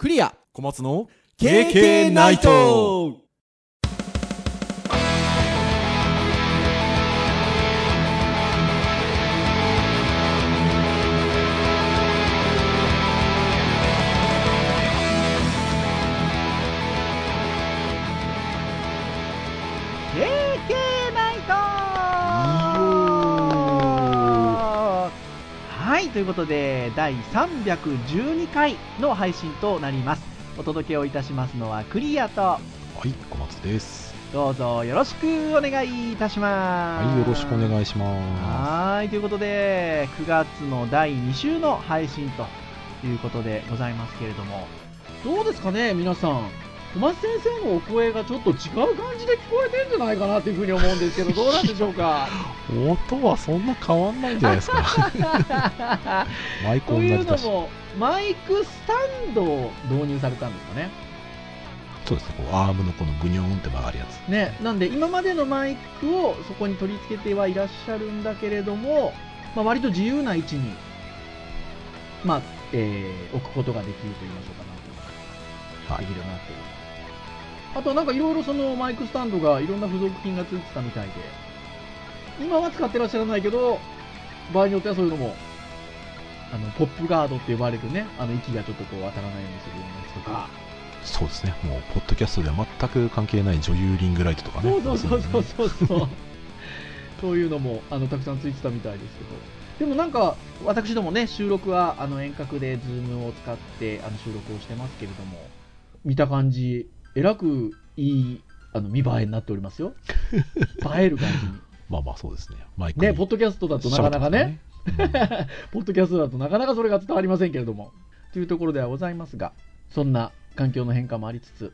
クリア。小松の KK ナイトということで、第312回の配信となります。お届けをいたしますのはクリアと、はい小松ですどうぞよろしくお願いいたします。はいよろしくお願いしまはい、ということで、9月の第2週の配信ということでございますけれども、どうですかね、皆さん。小松先生のお声がちょっと違う感じで聞こえてんじゃないかなというふうに思うんですけど、どうなんでしょうか？す音はそんな変わんないんじゃないですか マイクとい同じだしうのも、マイクスタンドを導入されたんですかね。そうですねこうアームのこのグニョーンって曲がるやつね、なんで今までのマイクをそこに取り付けてはいらっしゃるんだけれども、まあ、割と自由な位置に、まあえー置くことができると言いましょうかな、はいできるようになっている。あとなんかいろいろそのマイクスタンドがいろんな付属品がついてたみたいで、今は使ってらっしゃらないけど、場合によってはそういうのも、あのポップガードって呼ばれるね、あの息がちょっとこう当たらないようにするようなやつとか、そうですね。もうポッドキャストでは全く関係ない女優リングライトとかね。そうそうそうそう。そうそう。そういうのもあのたくさんついてたみたいですけど。でもなんか、私どもね、収録はあの遠隔で Zoom を使ってあの収録をしてますけれども、見た感じ、えらくいいあの見栄えになっておりますよ。映える感じに。まあまあそうですねマイクね、にポッドキャストだとなかなかね、喋ってますね ポッドキャストだとなかなかそれが伝わりませんけれども。というところではございますが、そんな環境の変化もありつつ、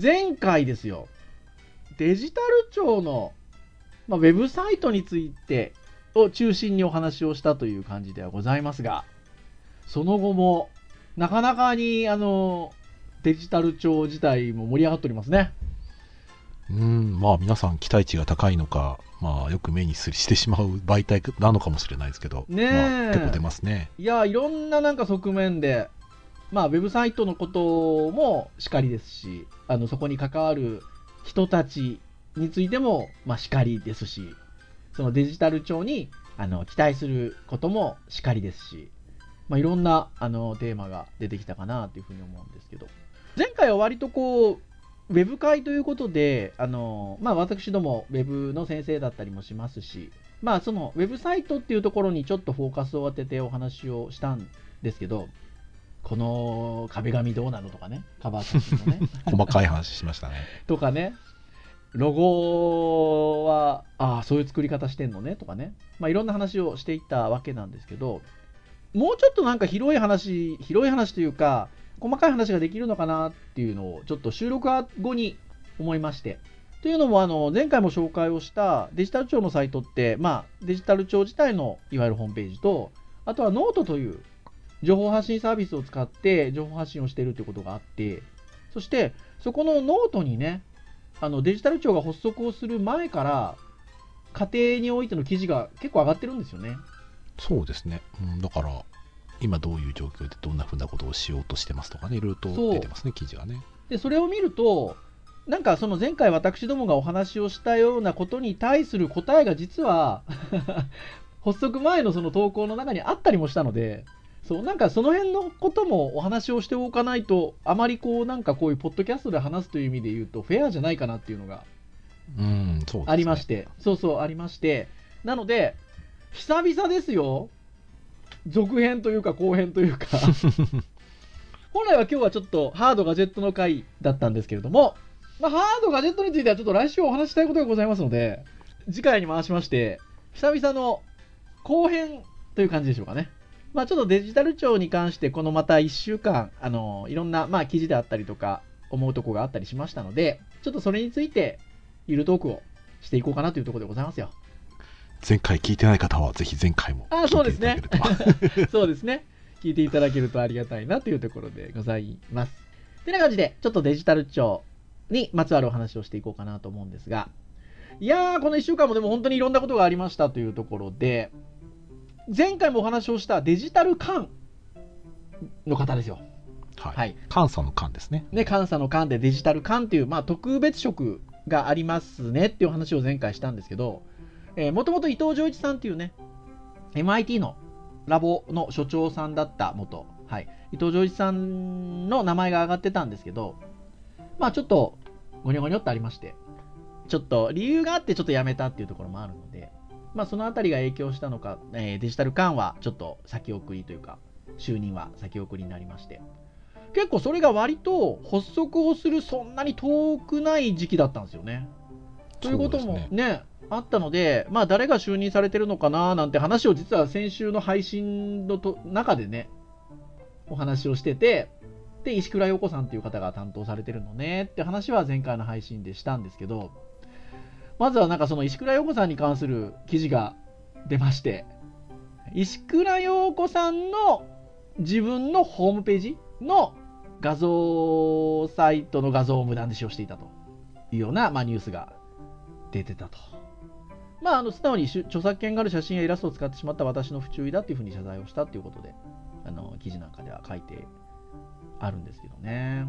前回ですよ、デジタル庁の、まあ、ウェブサイトについてを中心にお話をしたという感じではございますが、その後も、なかなかに、あの、デジタル庁自体も盛り上がっておりますね。うんまあ皆さん期待値が高いのかまあよく目にすしてしまう媒体なのかもしれないですけどねえ。まあ、結構出ますね。いや、いろんななんか側面で、まあ、ウェブサイトのこともしかりですし、あの、そこに関わる人たちについても、まあ、しかりですし、そのデジタル庁に、あの、期待することもしかりですし、まあ、いろんな、あの、テーマが出てきたかなというふうに思うんですけど、前回は割とこう、ウェブ会ということで、あの、まあ、私ども、ウェブの先生だったりもしますし、まあ、そのウェブサイトっていうところにちょっとフォーカスを当ててお話をしたんですけど、この壁紙どうなのとかね、カバー写真のね、細かい話しましたね。とかね、ロゴは、ああ、そういう作り方してんのねとかね、まあ、いろんな話をしていったわけなんですけど、もうちょっとなんか広い話、広い話というか、細かい話ができるのかなっていうのを、ちょっと収録後に思いまして。というのも、あの、前回も紹介をしたデジタル庁のサイトって、まあ、デジタル庁自体のいわゆるホームページと、あとはノートという情報発信サービスを使って情報発信をしているということがあって、そして、そこのノートにね、あのデジタル庁が発足をする前から、家庭においての記事が結構上がってるんですよね。そうですね、うん、だから今どういう状況でどんなふうなことをしようとしてますとかねいろいろと出てますね記事がね。で、それを見ると、なんかその前回私どもがお話をしたようなことに対する答えが実は 発足前のその投稿の中にあったりもしたので、そう、なんかその辺のこともお話をしておかないと、あまりこうなんかこういうポッドキャストで話すという意味で言うとフェアじゃないかなっていうのがありまして、そうそうありまして、なので、久々ですよ。続編というか後編というか。本来は今日はちょっとハードガジェットの回だったんですけれども、まあ、ハードガジェットについてはちょっと来週お話ししたいことがございますので、次回に回しまして、久々の後編という感じでしょうかね。まあちょっとデジタル庁に関してこのまた1週間、あの、いろんな、まあ記事であったりとか、思うとこがあったりしましたので、ちょっとそれについて、ゆるトークをしていこうかなというところでございますよ。前回聞いてない方はぜひ前回もあ聞いていただけると そうですね。聞いていただけるとありがたいなというところでございます。てな感じで、ちょっとデジタル庁にまつわるお話をしていこうかなと思うんですが、いやー、この1週間もでも本当にいろんなことがありましたというところで、前回もお話をしたデジタル館の方ですよ。はい。はい監査の監ですね。ね、監査の監でデジタル監っていう、まあ、特別職がありますねっていう話を前回したんですけど、もともと伊藤浄一さんっていうね、MIT のラボの所長さんだった元、はい、伊藤浄一さんの名前が挙がってたんですけど、まあちょっと、ゴニョゴニョってありまして、ちょっと理由があってちょっと辞めたっていうところもあるので、まあそのあたりが影響したのか、えーデジタル監はちょっと先送りというか、就任は先送りになりまして、結構それが割と発足をするそんなに遠くない時期だったんですよね。ということもそうですねあったので、まあ、誰が就任されてるのかななんて話を実は先週の配信のと中でね、お話をしてて、で、石倉陽子さんっていう方が担当されてるのねって話は前回の配信でしたんですけど、まずはなんかその石倉陽子さんに関する記事が出まして、石倉陽子さんの自分のホームページの画像サイトの画像を無断で使用していたというような、まあ、ニュースが出てたと。まあ、あの素直にし著作権がある写真やイラストを使ってしまった私の不注意だというふうに謝罪をしたということで、あの記事なんかでは書いてあるんですけどね。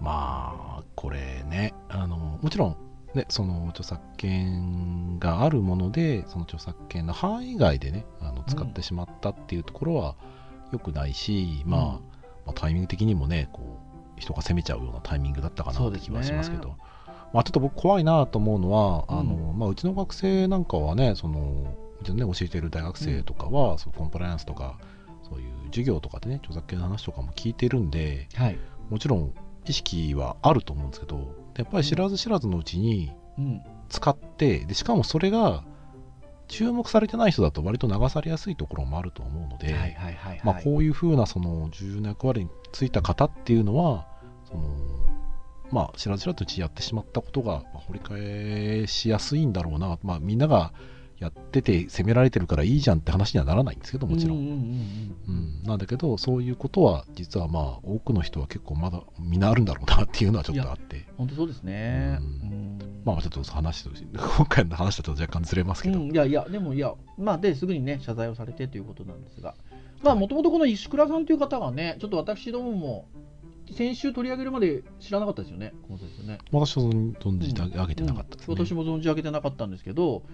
まあ、これね、あの、もちろん、ね、その著作権があるもので、その著作権の範囲外でね、あの使ってしまったっていうところは良くないし、まあ、まあ、タイミング的にもね、こう、人が攻めちゃうようなタイミングだったかなって気はしますけど、まあ、ちょっと僕怖いなと思うのは、あのまあ、うちの学生なんかはね、そのうちのね、教えている大学生とかは、そのコンプライアンスとか、そういう授業とかでね、著作権の話とかも聞いてるんで、はい。もちろん意識はあると思うんですけど、やっぱり知らず知らずのうちにうん。使って、でしかもそれが注目されてない人だと割と流されやすいところもあると思うので、こういうふうなその重要な役割についた方っていうのは、そのまあ、知らず知らずのうちにやってしまったことが、まあ掘り返しやすいんだろうな、まあ、みんながやってて責められてるからいいじゃんって話にはならないんですけど、もちろん。うんうんうんうんうん、なんだけど、そういうことは実はまあ多くの人は結構まだみんなあるんだろうなっていうのはちょっとあって、本当そうですね。ううん。まあちょっと話と 今回の話だと若干ずれますけど、うん、いやいや、でもいや、まあ、ですぐにね、謝罪をされてということなんですが、まあ、もともとこの石倉さんという方がね、ちょっと私どもも、先週取り上げるまで知らなかったですよね、この先生ね。私は存じてあげてなかったですね。うん私も存じ上げてなかったんですけど、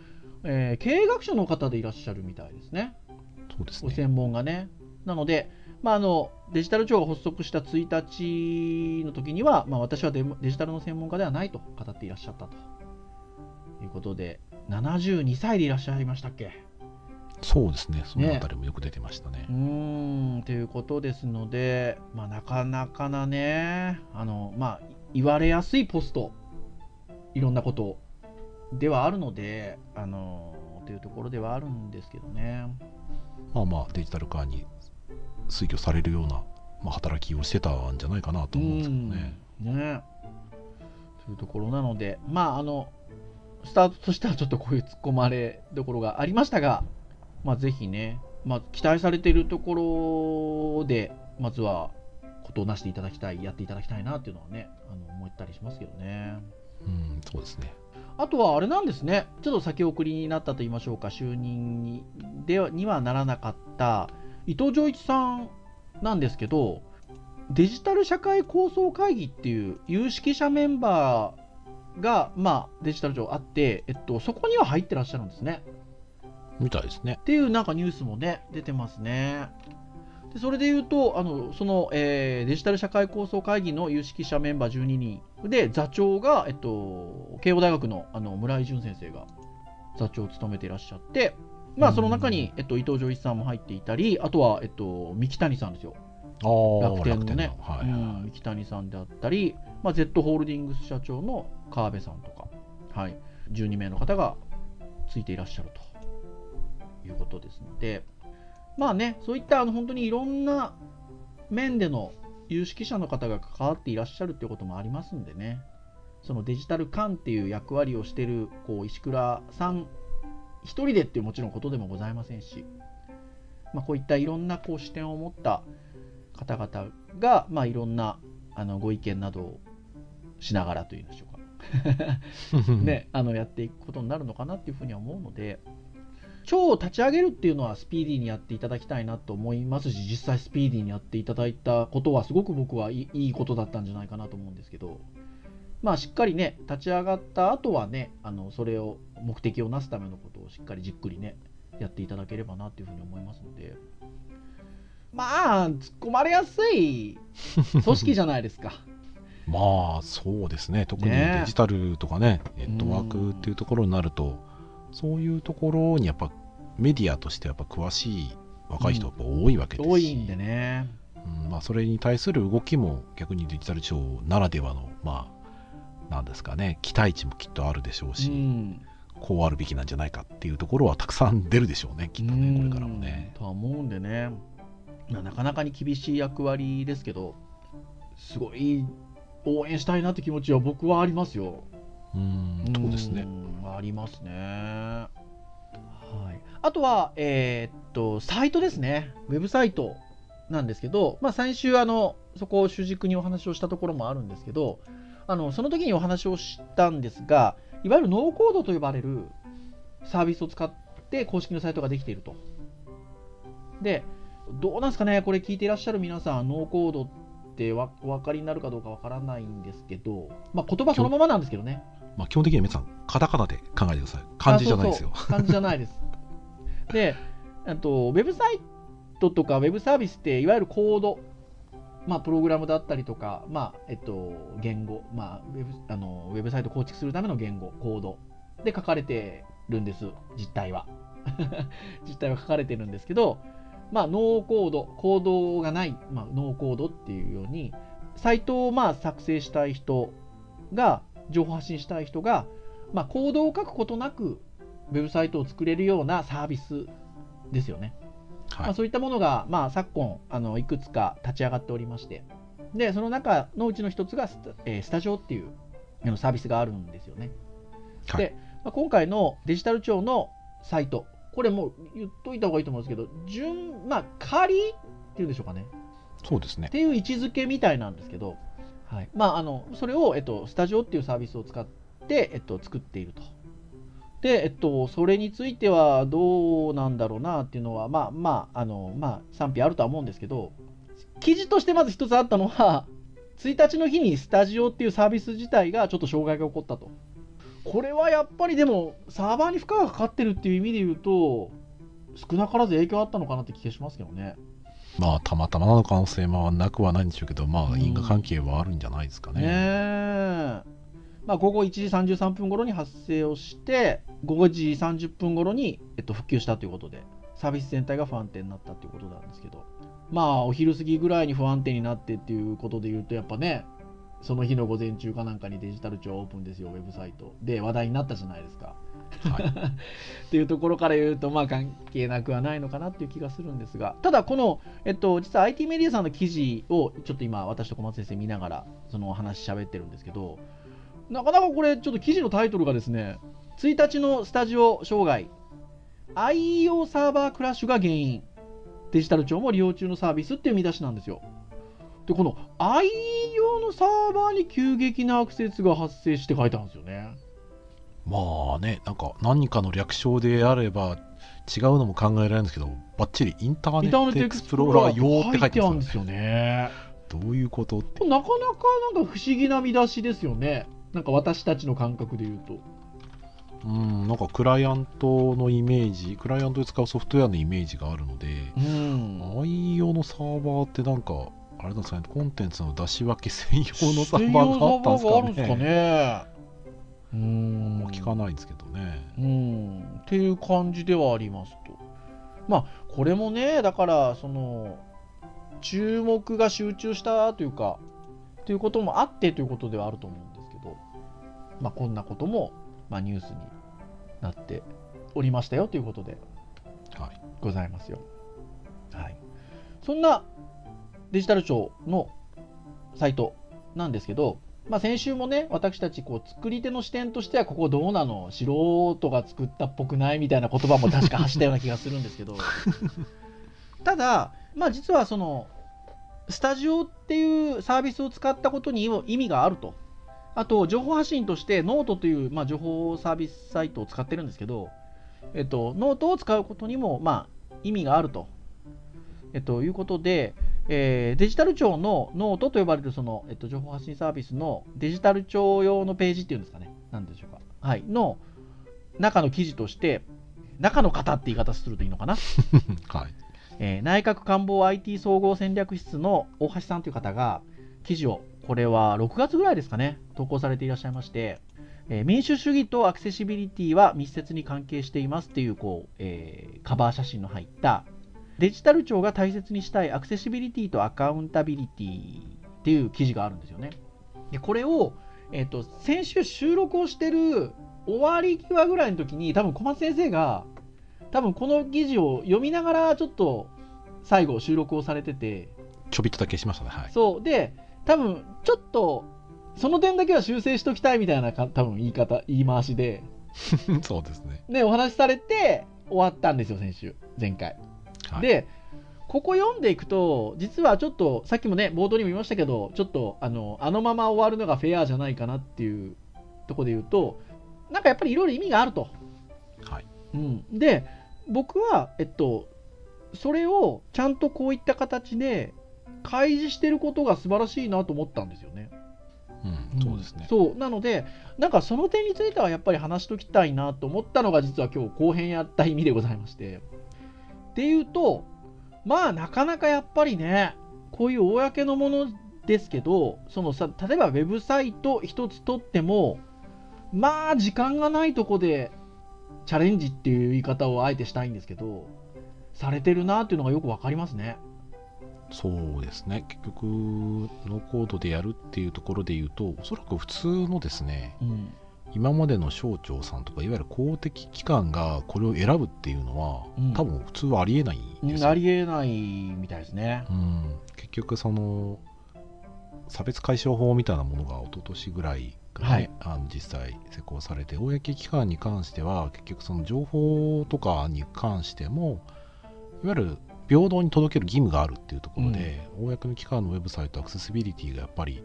えー経営学者の方でいらっしゃるみたいですね、そうですね。ご専門がね。なので、まあ、あのデジタル庁が発足した1日の時には、まあ、私はデデジタルの専門家ではないと語っていらっしゃったということで、72歳でいらっしゃいましたっけそうですね。そのあたりもよく出てましたねう。ーんということですので、まあ、なかなかなねあの、まあ、言われやすいポストいろんなことではあるのであのというところではあるんですけどねまあまあデジタル化に推挙されるような、まあ、働きをしてたんじゃないかなと思うんですけどね。うんねというところなのでまああのスタートとしてはちょっとこういう突っ込まれどころがありましたが、まあ、ぜひね、まあ、期待されているところでまずはことをなしていただきたいやっていただきたいなっていうのはねあの思ったりしますけどねうん、そうですね。あとはあれなんですねちょっと先送りになったと言いましょうか就任にではにはならなかった伊藤浄一さんなんですけどデジタル社会構想会議っていう有識者メンバーが、まあ、デジタル庁あって、えっと、そこには入ってらっしゃるんですね。みたいですね。っていうなんかニュースもね、出てますね。でそれで言うと、あのその、えーデジタル社会構想会議の有識者メンバー12人で、座長が、えっと、慶応大学のあの村井淳先生が座長を務めていらっしゃって、まあ、その中に、えっと、伊藤浄一さんも入っていたり、あとは、えっと、三木谷さんですよ。ああ、楽天のね、はいはいうん三木谷さんであったり、まあ、Z ホールディングス社長の川辺さんとか、はい、12名の方がついていらっしゃるということですので、まあね、そういったあの本当にいろんな面での有識者の方が関わっていらっしゃるということもありますんでね、そのデジタル官っていう役割をしてるこう石倉さん一人でっていうもちろんことでもございませんし、まあ、こういったいろんなこう視点を持った方々が、まあ、いろんなあのご意見などをしながらというんでしょうか、ね、あのやっていくことになるのかなっていうふうには思うので、超を立ち上げるっていうのはスピーディーにやっていただきたいなと思いますし、実際スピーディーにやっていただいたことはすごく僕はいいいことだったんじゃないかなと思うんですけど、まあしっかりね、立ち上がった後はね、あのそれを目的をなすためのことをしっかりじっくりね、やっていただければなというふうに思いますので、まあ、突っ込まれやすい 組織じゃないですか。まあそうですね。特にねデジタルとかねネットワークっていうところになるとそういうところにやっぱメディアとしてやっぱ詳しい若い人やっぱ多いわけですし、多いんでね。うんまあ、それに対する動きも逆にデジタル庁ならではのまあなんですかね期待値もきっとあるでしょううし、んこうあるべきなんじゃないかっていうところはたくさん出るでしょうねきっとねこれからもねうん。とは思うんでね、まあなかなかに厳しい役割ですけど、すごい応援したいなって気持ちは僕はありますよ。うんそうですねうんありますね。はい、あとは、えーっと、サイトですね、ウェブサイトなんですけど、まあ、先週あの、そこを主軸にお話をしたところもあるんですけど、あのその時にお話をしたんですが、いわゆるノーコードと呼ばれるサービスを使って公式のサイトができていると。で、どうなんですかね、これ聞いていらっしゃる皆さん、ノーコードってわお分かりになるかどうかわからないんですけど、まあ、言葉そのままなんですけどね。まあ、基本的には皆さんカタカナで考えてください漢字じゃないですよあそうそう漢字じゃないです。で、あとウェブサイトとかウェブサービスっていわゆるコード、まあ、プログラムだったりとか、まあえっと、言語、まあウェブあの、ウェブサイト構築するための言語、コードで書かれてるんです、実態は。実態は書かれてるんですけど、まあ、ノーコード、コードがない、まあ、ノーコードっていうように、サイトをまあ作成したい人が、情報発信したい人が、まあ、コードを書くことなく、ウェブサイトを作れるようなサービスですよね。はい。まあ、そういったものが、まあ、昨今あのいくつか立ち上がっておりまして。でその中のうちの一つがスタ,、えースタジオっていうサービスがあるんですよね、はい。でまあ、今回のデジタル庁のサイトこれもう言っといた方がいいと思うんですけど順まあ仮っていうんでしょうかね。そうですね。っていう位置づけみたいなんですけど、はいまあ、あのそれを、えっと、スタジオっていうサービスを使って、えっと、作っていると。で、えっと、それについてはどうなんだろうなっていうのは、まあまあ、あの、まあ、賛否あるとは思うんですけど、記事としてまず一つあったのは、1日の日にスタジオっていうサービス自体がちょっと障害が起こったと。これはやっぱりでも、サーバーに負荷がかかってるっていう意味で言うと、少なからず影響あったのかなって気がしますけどね。まあたまたまの可能性もなくはないんでしょうけどまあ因果関係はあるんじゃないですかねね。まあ、午後1時33分頃に発生をして、午後1時30分頃に、えっと、復旧したということで、サービス全体が不安定になったということなんですけど、まあ、お昼過ぎぐらいに不安定になってっていうことで言うと、やっぱね、その日の午前中かなんかにデジタル庁オープンですよ、ウェブサイト。で、話題になったじゃないですか。はいっていうところから言うと、まあ、関係なくはないのかなっていう気がするんですが、ただ、この、えっと、実は IT メディアさんの記事を、ちょっと今、私と小松先生見ながら、その話喋ってるんですけど、なかなかこれ、ちょっと記事のタイトルがですね、1日のスタジオ障害、IEO サーバークラッシュが原因、デジタル庁も利用中のサービスっていう見出しなんですよ。で、この IEO のサーバーに急激なアクセスが発生して書いてあるんですよね。まあねなんか何かの略称であれば違うのも考えられるんですけどバッチリインターネッットエクスプローラロー用って書いてあるんですよね。どういうことってなかなかなんか不思議な見出しですよね。なんか私たちの感覚で言うと。うんなんかクライアントのイメージクライアントで使うソフトウェアのイメージがあるのでうん。愛用のサーバーってなんかあれなんですかねコンテンツの出し分け専用のサーバーがあったんですかねうんま聞かないんですけどねうん。っていう感じではありますと。まあ、これもね、だから、その、注目が集中したというか、ということもあってということではあると思うんですけど、まあ、こんなことも、まあ、ニュースになっておりましたよということで、はいございますよ。はい。そんなデジタル庁のサイトなんですけど、まあ、先週もね、私たちこう作り手の視点としては、ここどうなの素人が作ったっぽくないみたいな言葉も確か発したような気がするんですけど、ただ、まあ、実はその、スタジオっていうサービスを使ったことにも意味があると。あと、情報発信としてノートという、まあ、情報サービスサイトを使ってるんですけど、えっと、ノートを使うことにも、まあ、意味があると、えっと、いうことで、えーデジタル庁のノートと呼ばれるその、えっと、情報発信サービスのデジタル庁用のページっていうんですかね、なんでしょうか、はい、の中の記事として、中の方って言い方するといいのかな、はい。えー内閣官房 IT 総合戦略室の大橋さんという方が記事をこれは6月ぐらいですかね投稿されていらっしゃいまして、えー民主主義とアクセシビリティは密接に関係していますっていうこう、えーカバー写真の入ったデジタル庁が大切にしたいアクセシビリティとアカウンタビリティっていう記事があるんですよねでこれを、えー、と先週収録をしてる終わり際ぐらいの時に多分小松先生が多分この記事を読みながらちょっと最後収録をされててちょびっとだけしましたね。はい。そうで多分ちょっとその点だけは修正しときたいみたいなか多分言い方言い回しで そうですね。ねお話しされて終わったんですよ先週前回はい、でここ読んでいくと実はちょっとさっきもね冒頭にも言いましたけどちょっとあのあのまま終わるのがフェアじゃないかなっていうところで言うとなんかやっぱりいろいろ意味があると、はい。うん、で僕はえっとそれをちゃんとこういった形で開示してることが素晴らしいなと思ったんですよね。うん、そうですね。そうなのでなんかその点についてはやっぱり話しときたいなと思ったのが実は今日後編やった意味でございましてっていうとまあなかなかやっぱりねこういう公のものですけどそのさ例えばウェブサイト一つ取ってもまあ時間がないとこでチャレンジっていう言い方をあえてしたいんですけどされてるなっていうのがよくわかりますね。そうですね。結局、ノーコードでやるっていうところで言うと、おそらく普通のですね、うん今までの省庁さんとか、いわゆる公的機関がこれを選ぶっていうのは、うん多分普通はありえないんですよ。ありえないみたいですね。うん、結局その差別解消法みたいなものが一昨年ぐらいからね、はいあの実際施行されて公機関に関しては結局その情報とかに関してもいわゆる平等に届ける義務があるっていうところで、公の機関のウェブサイトアクセシビリティがやっぱり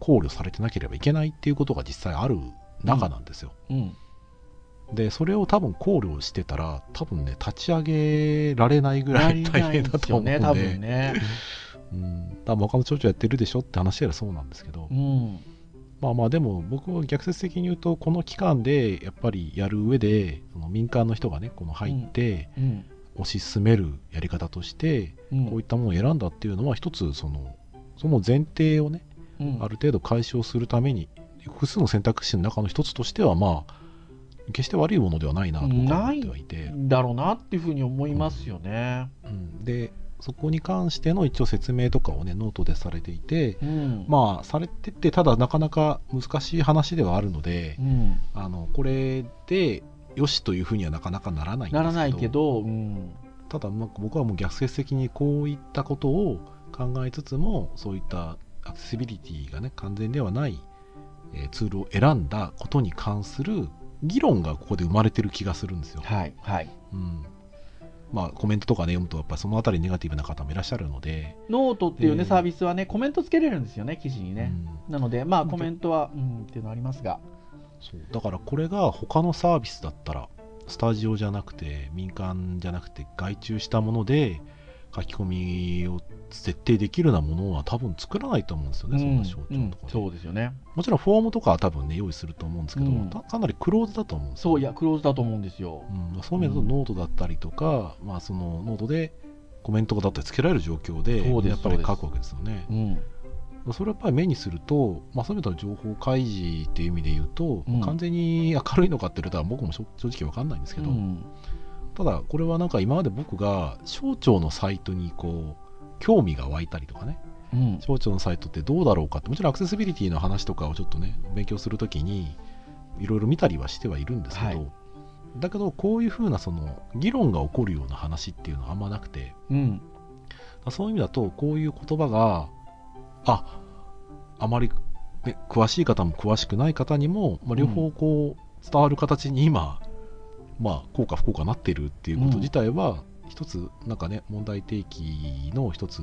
考慮されてなければいけないっていうことが実際ある中なんですよ。うんでそれを多分考慮してたら多分ね立ち上げられないぐらい大変だと思うんでね、多分ね。うん、多分他の町長やってるでしょって話ではそうなんですけど、うん。まあまあでも僕は逆説的に言うとこの期間でやっぱりやる上でその民間の人がねこの入ってうん。推し進めるやり方としてうんこういったものを選んだっていうのは一つそのその前提をねうんある程度解消するために複数の選択肢の中の一つとしてはまあ決して悪いものではないなと思ってはいて、だろうなっていうふうに思いますよね。うん、でそこに関しての一応説明とかをねノートでされていて、うん。まあされててただなかなか難しい話ではあるのでう、ん。あのこれでよしというふうにはなかなかならないんですけどならないけど、うん。ただまあ僕はもう逆説的にこういったことを考えつつもそういったアクセシビリティがね完全ではない、えーツールを選んだことに関する議論がここで生まれてる気がするんですよ。はい。はい。うんまあ、コメントとかね読むとやっぱりそのあたりネガティブな方もいらっしゃるので、ノートっていうね、えーサービスはね、コメントつけれるんですよね、記事にね。なので、まあ、コメントは、うん、っていうのはありますが。そうだからこれが他のサービスだったらスタジオじゃなくて民間じゃなくて外注したもので書き込みを設定できるようなものは多分作らないと思うんですよね、そんな省庁とかそうですよね。もちろんフォームとかは多分ね用意すると思うんですけど、かなりクローズだと思うんですよそう、いや、クローズだと思うんですよ。うん、そういう意味だとノートだったりとか、まあ、そのノートでコメントがだったりつけられる状況でやっぱり書くわけですよね。うん。それをやっぱり目にすると、まあ、そういう意味では情報開示っていう意味で言うと、うん完全に明るいのかっていうとは僕も正正直わかんないんですけど、うんただこれはなんか今まで僕が省庁のサイトにこう興味が湧いたりとかね。うん。省庁のサイトってどうだろうかって。もちろんアクセシビリティの話とかをちょっとね勉強するときにいろいろ見たりはしてはいるんですけど、はい。だけどこういうふうなその議論が起こるような話っていうのはあんまなくて。うん。そういう意味だとこういう言葉がああまり、ね、詳しい方も詳しくない方にも、まあ、両方こう伝わる形に今、まあ効か不効かなってるっていうこと自体は、一つなんかね問題提起の一つ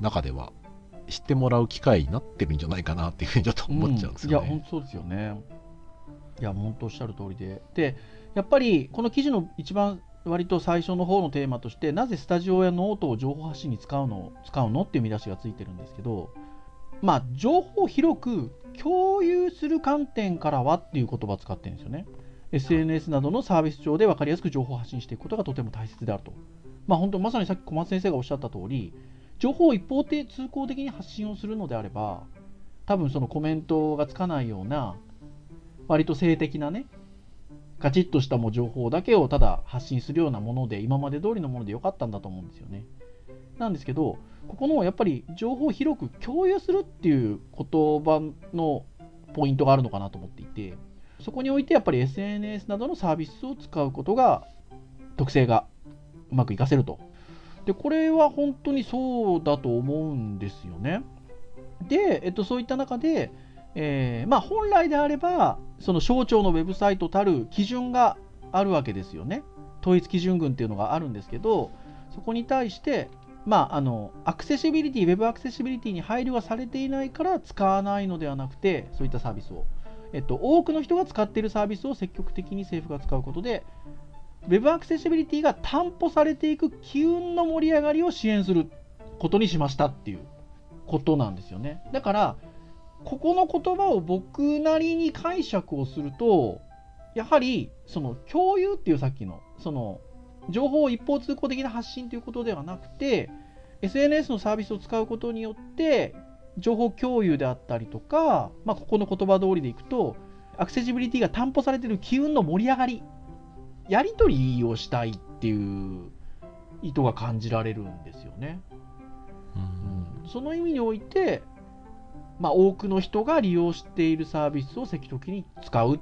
中では知ってもらう機会になってるんじゃないかなっていうふうにちょっと思っちゃうんですよいや、本当そうですよね。いや、本当おっしゃる通りで。で、やっぱりこの記事の一番割と最初の方のテーマとしてなぜスタジオやノートを情報発信に使うの使うのっていう見出しがついてるんですけどまあ情報を広く共有する観点からはっていう言葉を使ってるんですよね SNS などのサービス上で分かりやすく情報を発信していくことがとても大切であるとまあ本当まさにさっき小松先生がおっしゃった通り情報を一方的通行的に発信をするのであれば多分そのコメントがつかないような割と性的なねカチッとしたもう情報だけをただ発信するようなもので今まで通りのものでよかったんだと思うんですよね。なんですけどここのやっぱり情報を広く共有するっていう言葉のポイントがあるのかなと思っていてそこにおいてやっぱり SNS などのサービスを使うことが特性がうまくいかせると。でこれは本当にそうだと思うんですよね。で、えっと、そういった中でえー、まあ、本来であればその省庁のウェブサイトたる基準があるわけですよね統一基準群っていうのがあるんですけどそこに対してまあ、あのアクセシビリティ、ウェブアクセシビリティに配慮がされていないから使わないのではなくて、そういったサービスを、えっと、多くの人が使っているサービスを積極的に政府が使うことで、ウェブアクセシビリティが担保されていく機運の盛り上がりを支援することにしましたっていうことなんですよね。だから、ここの言葉を僕なりに解釈をするとやはりその共有っていうさっきのその情報を一方通行的な発信ということではなくて SNS のサービスを使うことによって情報共有であったりとか、まあ、ここの言葉通りでいくとアクセシビリティが担保されている機運の盛り上がりやり取りをしたいっていう意図が感じられるんですよね。うん、その意味においてまあ、多くの人が利用しているサービスを積極的に使うっ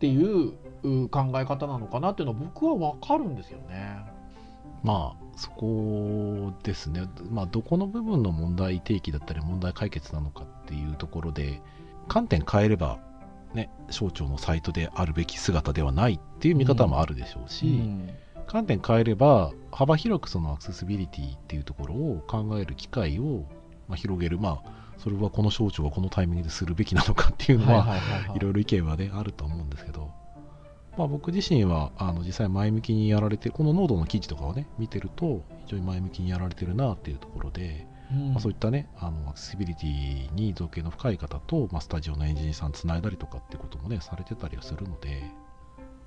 ていう考え方なのかなっていうのは僕は分かるんですよね。まあそこですね、まあ、どこの部分の問題提起だったり問題解決なのかっていうところで観点変えれば、ね、省庁のサイトであるべき姿ではないっていう見方もあるでしょうし、うん。うん、観点変えれば幅広くそのアクセシビリティっていうところを考える機会を広げる、まあ、それはこの省庁はこのタイミングでするべきなのかっていうのはいろいろ意見はねあると思うんですけど、まあ、僕自身はあの実際前向きにやられてこの濃度の記事とかをね見てると非常に前向きにやられてるなっていうところで、うん、まあ、そういったねあのアクセシビリティに造形の深い方と、まあ、スタジオのエンジニアさんつないだりとかってこともねされてたりはするので。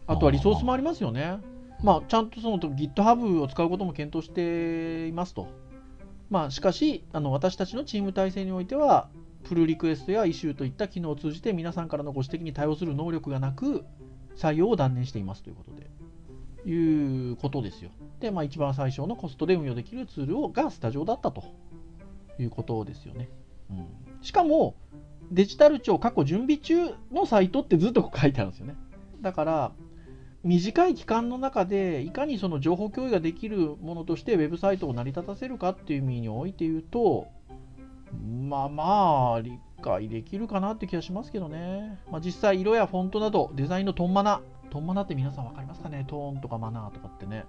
あとはリソースもありますよね、まあ、ちゃんとその GitHub を使うことも検討していますと。まあ、しかしあの私たちのチーム体制においてはプルリクエストやイシューといった機能を通じて皆さんからのご指摘に対応する能力がなく採用を断念していますということでいうことですよ。で、まあ、一番最小のコストで運用できるツールをがスタジオだったということですよね。うん、しかもデジタル庁過去準備中のサイトってずっと書いてあるんですよね。だから短い期間の中でいかにその情報共有ができるものとしてウェブサイトを成り立たせるかっていう意味において言うとまあまあ解できるかなって気がしますけどね、まあ、実際色やフォントなどデザインのトンマナ。トンマナって皆さん分かりますかね？トーンとかマナーとかってね。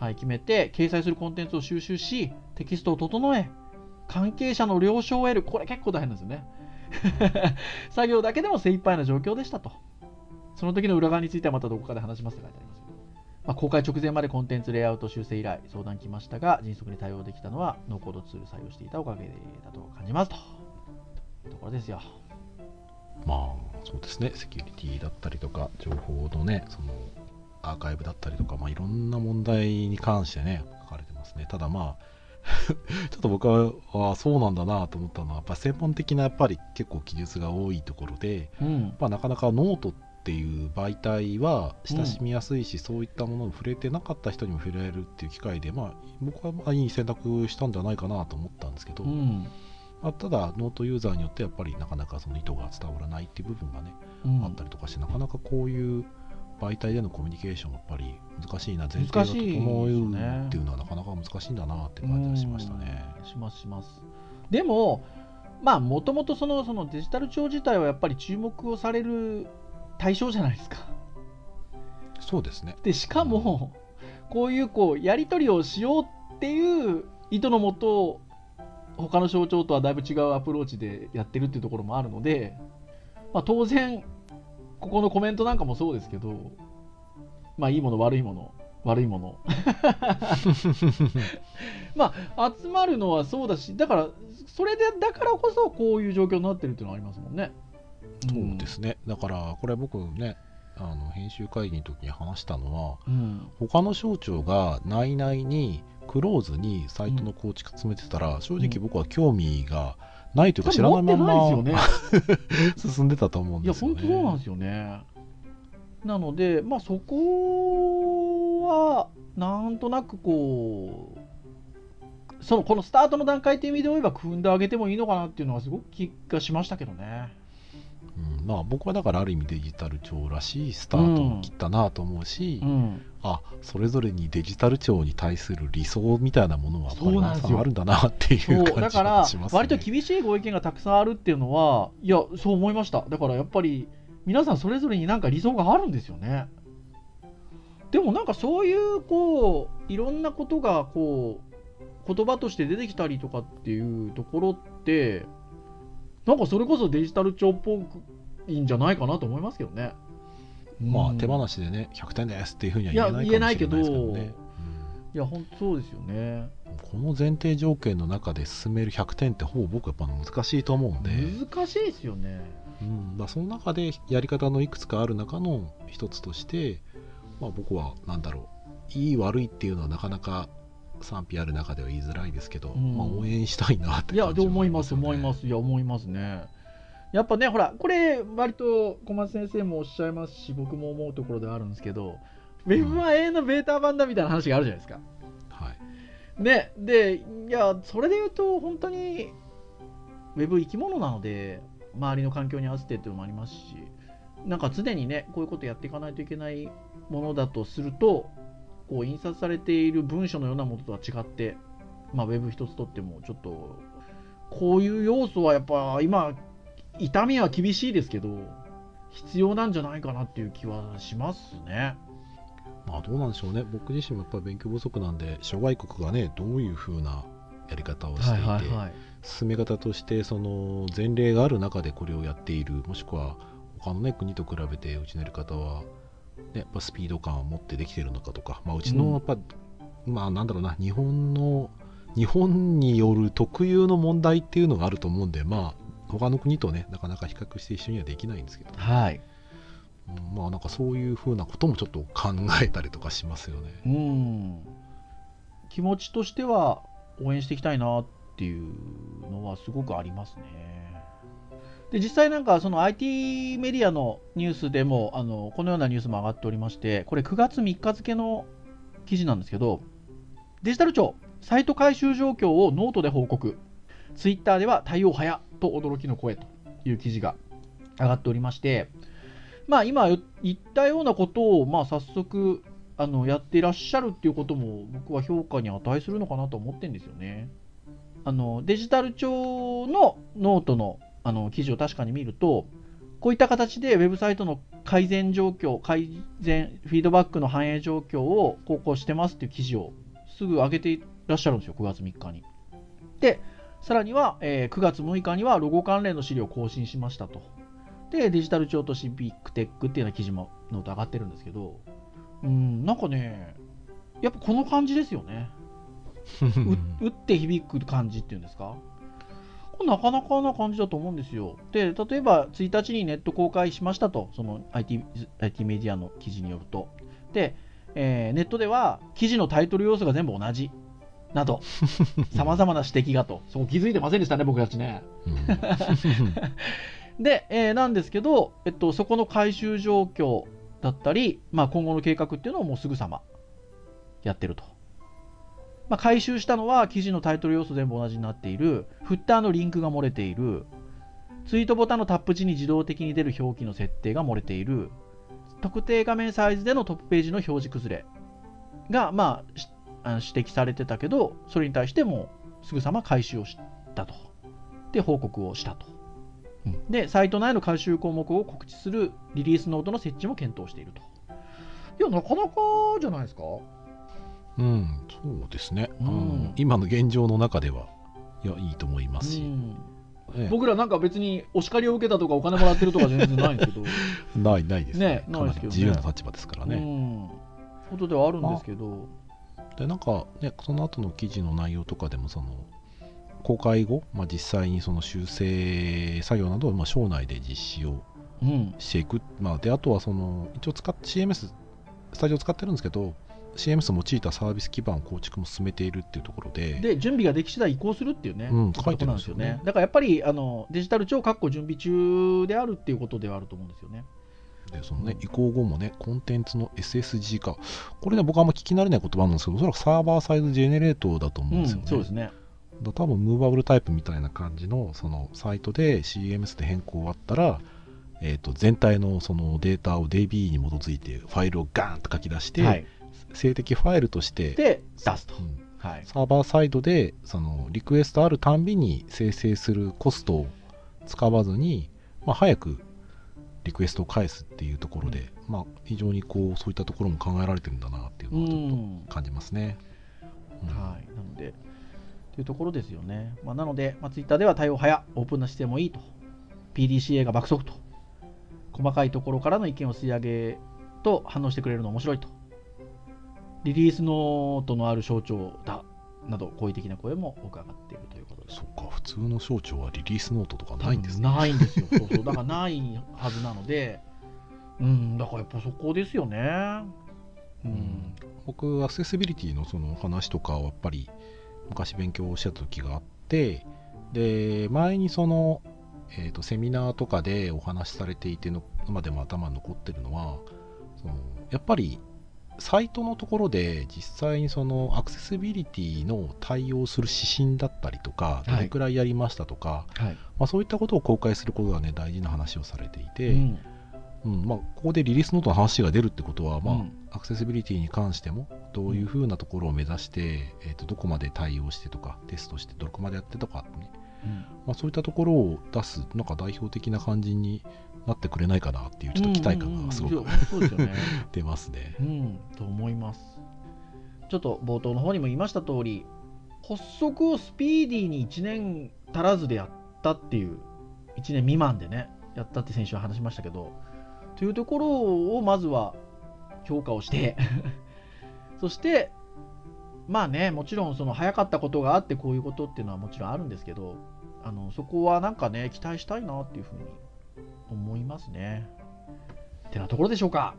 はい決めて掲載するコンテンツを収集しテキストを整え関係者の了承を得る。これ結構大変ですよね。作業だけでも精一杯な状況でしたと。その時の裏側についてはまたどこかで話しますと書いてあります。まあ、公開直前までコンテンツレイアウト修正依頼、相談来ましたが、迅速に対応できたのはノーコードツール採用していたおかげだと感じますと。ところですよ。まあ、そうですね、セキュリティだったりとか、情報のね、そのアーカイブだったりとか、まあ、いろんな問題に関してね、書かれてますね。ただまあ、ちょっと僕はあそうなんだなと思ったのは、やっぱ専門的なやっぱり結構記述が多いところで、うん、まあ、なかなかノートっていう媒体は親しみやすいし、うん、そういったものに触れてなかった人にも触れるっていう機会で、まあ、僕はまあいい選択したんではないかなと思ったんですけど、うん、まあ、ただノートユーザーによってやっぱりなかなかその意図が伝わらないっていう部分がね、うん、あったりとかしてなかなかこういう媒体でのコミュニケーションやっぱり難しいな前提が整うっていうのはなかなか難しいんだなって感じがしましたね。します。します。でもまあもともとそのそのデジタル庁自体はやっぱり注目をされる対象じゃないですか。そうですね。でしかも、うん、こういうこうやり取りをしようっていう意図のもと他の象徴とはだいぶ違うアプローチでやってるっていうところもあるので、まあ、当然ここのコメントなんかもそうですけどまあいいもの悪いもの悪いもの。まあ集まるのはそうだしだからそれでだからこそこういう状況になってるっていうのはありますもんね。そうですね、だからこれ僕ねあの編集会議の時に話したのはうん。他の省庁が内々にクローズにサイトの構築詰めてたら、正直僕は興味がないというか知らないまま 進んでたと思うんいやですよね。本当そうなんですよね。なのでまあそこはなんとなくこうそのこのスタートの段階っていう意味で言えば組んであげてもいいのかなっていうのはすごく気がしましたけどね。うんまあ、僕はだからある意味デジタル庁らしいスタートを切ったなと思うし、うん。あそれぞれにデジタル庁に対する理想みたいなものは皆さんあるんだなっていそうう感じだからがしますね。割と厳しいご意見がたくさんあるっていうのはいやそう思いました。だからやっぱり皆さんそれぞれになんか理想があるんですよね。でもなんかそういうこういろんなことがこう言葉として出てきたりとかっていうところってなんかそれこそデジタル庁っぽいんじゃないかなと思いますけどね。うん。まあ手放しでね100点ですっていうふうには言えないかもしれないですけどね。いや本当そうですよね。うんこの前提条件の中で進める100点ってほぼ僕やっぱ難しいと思うんで、難しいですよね。うん。その中でやり方のいくつかある中の一つとして、まあ、僕は何だろう。いい悪いっていうのはなかなか賛否ある中では言いづらいですけど、うん。まあ、応援したいなっていや、感じは思います、思います、いや、思いますね。やっぱね、ほら、これ、割と小松先生もおっしゃいますし、僕も思うところではあるんですけど、ウェブは永遠のベータ版だみたいな話があるじゃないですか。はいね、で、いや、それで言うと、本当に、ウェブ生き物なので、周りの環境に合わせてっていうのもありますし、なんか常にね、こういうことやっていかないといけないものだとすると、こう印刷されている文書のようなものとは違って、まあ、ウェブ一つとっても、ちょっと、こういう要素はやっぱ今、痛みは厳しいですけど、必要なんじゃないかなっていう気はしますね。まあどうなんでしょうね僕自身もやっぱり勉強不足なんで諸外国がねどういう風なやり方をしていて、はい。進め方としてその前例がある中でこれをやっているもしくは他の、ね、国と比べてうちのやり方は、ね、やっぱスピード感を持ってできているのかとか、まあ、うちのやっぱ、まあなんだろうな日本の日本による特有の問題っていうのがあると思うんでまあ他の国とねなかなか比較して一緒にはできないんですけど、はい。うんまあなんかそういうふうなこともちょっと考えたりとかしますよね。うん。気持ちとしては応援していきたいなっていうのはすごくありますね。で実際なんかその IT メディアのニュースでもあのこのようなニュースも上がっておりましてこれ9月3日付の記事なんですけどデジタル庁サイト改修状況をノートで報告ツイッターでは対応早と驚きの声という記事が上がっておりましてまあ今言ったようなことをまあ早速あのやっていらっしゃるっていうことも僕は評価に値するのかなと思ってるんですよね。あのデジタル庁のノートのあの記事を確かに見るとこういった形でウェブサイトの改善状況改善フィードバックの反映状況を投稿してますっていう記事をすぐ上げていらっしゃるんですよ9月3日に。でさらには、えー9月6日にはロゴ関連の資料を更新しましたと。でデジタル庁とシビックテックっていうような記事もノート上がってるんですけどうんなんかねやっぱこの感じですよね。う打って響く感じっていうんですか？なかなかな感じだと思うんですよ。で、例えば1日にネット公開しましたと、その IT, IT メディアの記事によると。で、えーネットでは記事のタイトル要素が全部同じ。など、さまざまな指摘がと、そこ気づいてませんでしたね、僕たちね。うん で、えーなんですけど、えっと、そこの回収状況だったり、まあ、今後の計画っていうのをもうすぐさまやってると。まあ、回収したのは記事のタイトル要素全部同じになっている、フッターのリンクが漏れている、ツイートボタンのタップ時に自動的に出る表記の設定が漏れている、特定画面サイズでのトップページの表示崩れが、まあ、指摘されてたけど、それに対してもすぐさま回収をしたと。で、報告をしたと。で、サイト内の回収項目を告知するリリースノートの設置も検討していると。いや、なかなかじゃないですか？うん、そうですね、うん。今の現状の中ではいやいいと思いますし、うん。ええ。僕らなんか別にお叱りを受けたとかお金もらってるとか全然ないんですけど、ないないですね。ねかないですけどねなり自由な立場ですからね、うん。ことではあるんですけど、でなんかねその後の記事の内容とかでもその公開後、まあ、実際にその修正作業などをまあ省内で実施をうん、していく、まあ、であとはその一応使っ CMS スタジオ使ってるんですけど CMS を用いたサービス基盤構築も進めているっていうところで。で準備ができ次第移行するっていうね、うん書いてるんですよね。なんだからやっぱりあのデジタル庁括弧準備中であるっていうことではあると思うんですよね。でそのね移行後もねコンテンツの SSG 化。これね僕あんま聞き慣れない言葉なんですけどおそらくサーバーサイズジェネレートだと思うんですよね、そうですね。だ多分ムーバブルタイプみたいな感じのそのサイトで CMS で変更終わったら、えー、と全体のそのデータを DB に基づいてファイルをガーンと書き出して、はい、静的ファイルとしてで出すと。うん。はい、サーバーサイドでそのリクエストあるたんびに生成するコストを使わずに、まあ、早くリクエストを返すっていうところで、まあ、非常にこうそういったところも考えられてるんだなっていううのはちょっん。と感じますね。うん。はい、なので、というところですよね。まあ、なので、まあ、ツイッターでは対応早、オープンな姿勢もいいと、PDCA が爆速と、細かいところからの意見を吸い上げと反応してくれるの面白いと、リリースノートのある省庁だ。など、好意的な声も多く上がっているということ。そっか普通の省庁はリリースノートとかないんですね。ないんですよ。そうそう。だからないはずなので、うん、だからやっぱそこですよね。うん。僕アクセシビリティのその話とかはやっぱり昔勉強してた時があってで前にその、えー、とセミナーとかでお話しされていての今でも頭に残ってるのはそのやっぱりサイトのところで実際にそのアクセシビリティの対応する指針だったりとかい。どれくらいやりましたとか、はい。まあ、そういったことを公開することがね大事な話をされていて、うん。うんまあ、ここでリリースノートの話が出るってことは、まあうん。アクセシビリティに関してもどういうふうなところを目指して、えー、とどこまで対応してとかテストしてどこまでやってとか、ね。うん。まあ、そういったところを出すなんか代表的な感じになってくれないかなっていうちょっと期待感がすごくう。出ますね。うん、と思います。ちょっと冒頭の方にも言いました通り、発足をスピーディーに1年足らずでやったっていう、1年未満でね、やったって先週話しましたけど、というところをまずは評価をして、そして、まあね、もちろんその早かったことがあってこういうことっていうのはもちろんあるんですけど、あのそこはなんかね、期待したいなっていうふうに思いますね。ってなところでしょうか。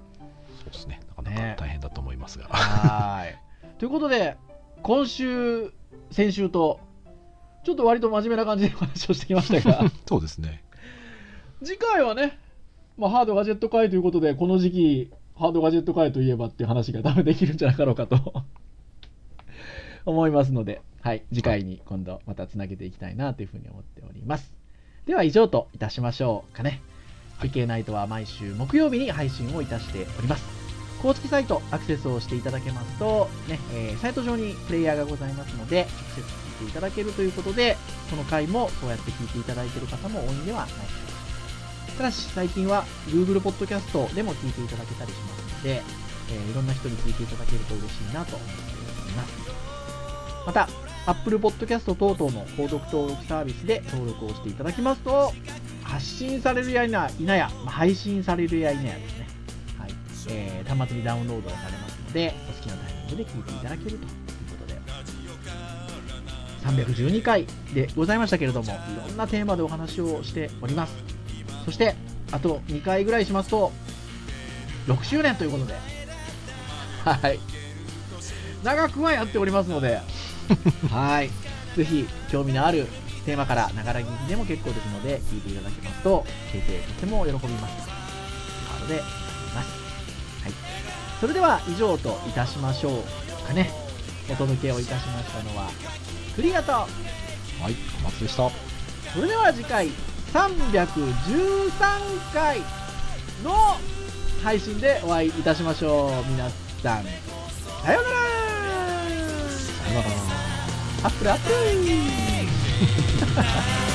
そうですねなかなねか大変だと思いますが、はーい。ということで、今週、先週と、ちょっと割と真面目な感じでお話をしてきましたが、そうですね次回はね、まあ、ハードガジェット会ということで、この時期、ハードガジェット会といえばっていう話が多分できるんじゃなかろうかと 思いますので、はい、次回に今度またつなげていきたいなというふうに思っております。では以上といたしましょうかね。PK ナイトは毎週木曜日に配信をいたしております。公式サイトアクセスをしていただけますと、ねえーサイト上にプレイヤーがございますので、アクセスしていただけるということで、この回もそうやって聞いていただいている方も多いんではないかとただし最近は Google Podcast でも聞いていただけたりしますので、えーいろんな人に聞いていただけると嬉しいなと思っております。また、Apple Podcast 等々の購読登録サービスで登録をしていただきますと、発信されるやいな否や、まあ配信されるや否やですね。はい。えー端末にダウンロードがされますので、お好きなタイミングで聞いていただけるということで、312回でございましたけれども、いろんなテーマでお話をしております。そして、あと2回ぐらいしますと、6周年ということで、はい。長くはやっておりますので、はい。ぜひ、興味のあるテーマから、ながら聞きでも結構ですので、聞いていただけますと、聞いてとても喜びます。ので、思います。はい。それでは、以上といたしましょうかね。お届けをいたしましたのは、クリアと、はいお待ちでしたそれでは次回313回の配信でお会いいたしましょう皆さんさようならさよならアップルアップルハハハハ!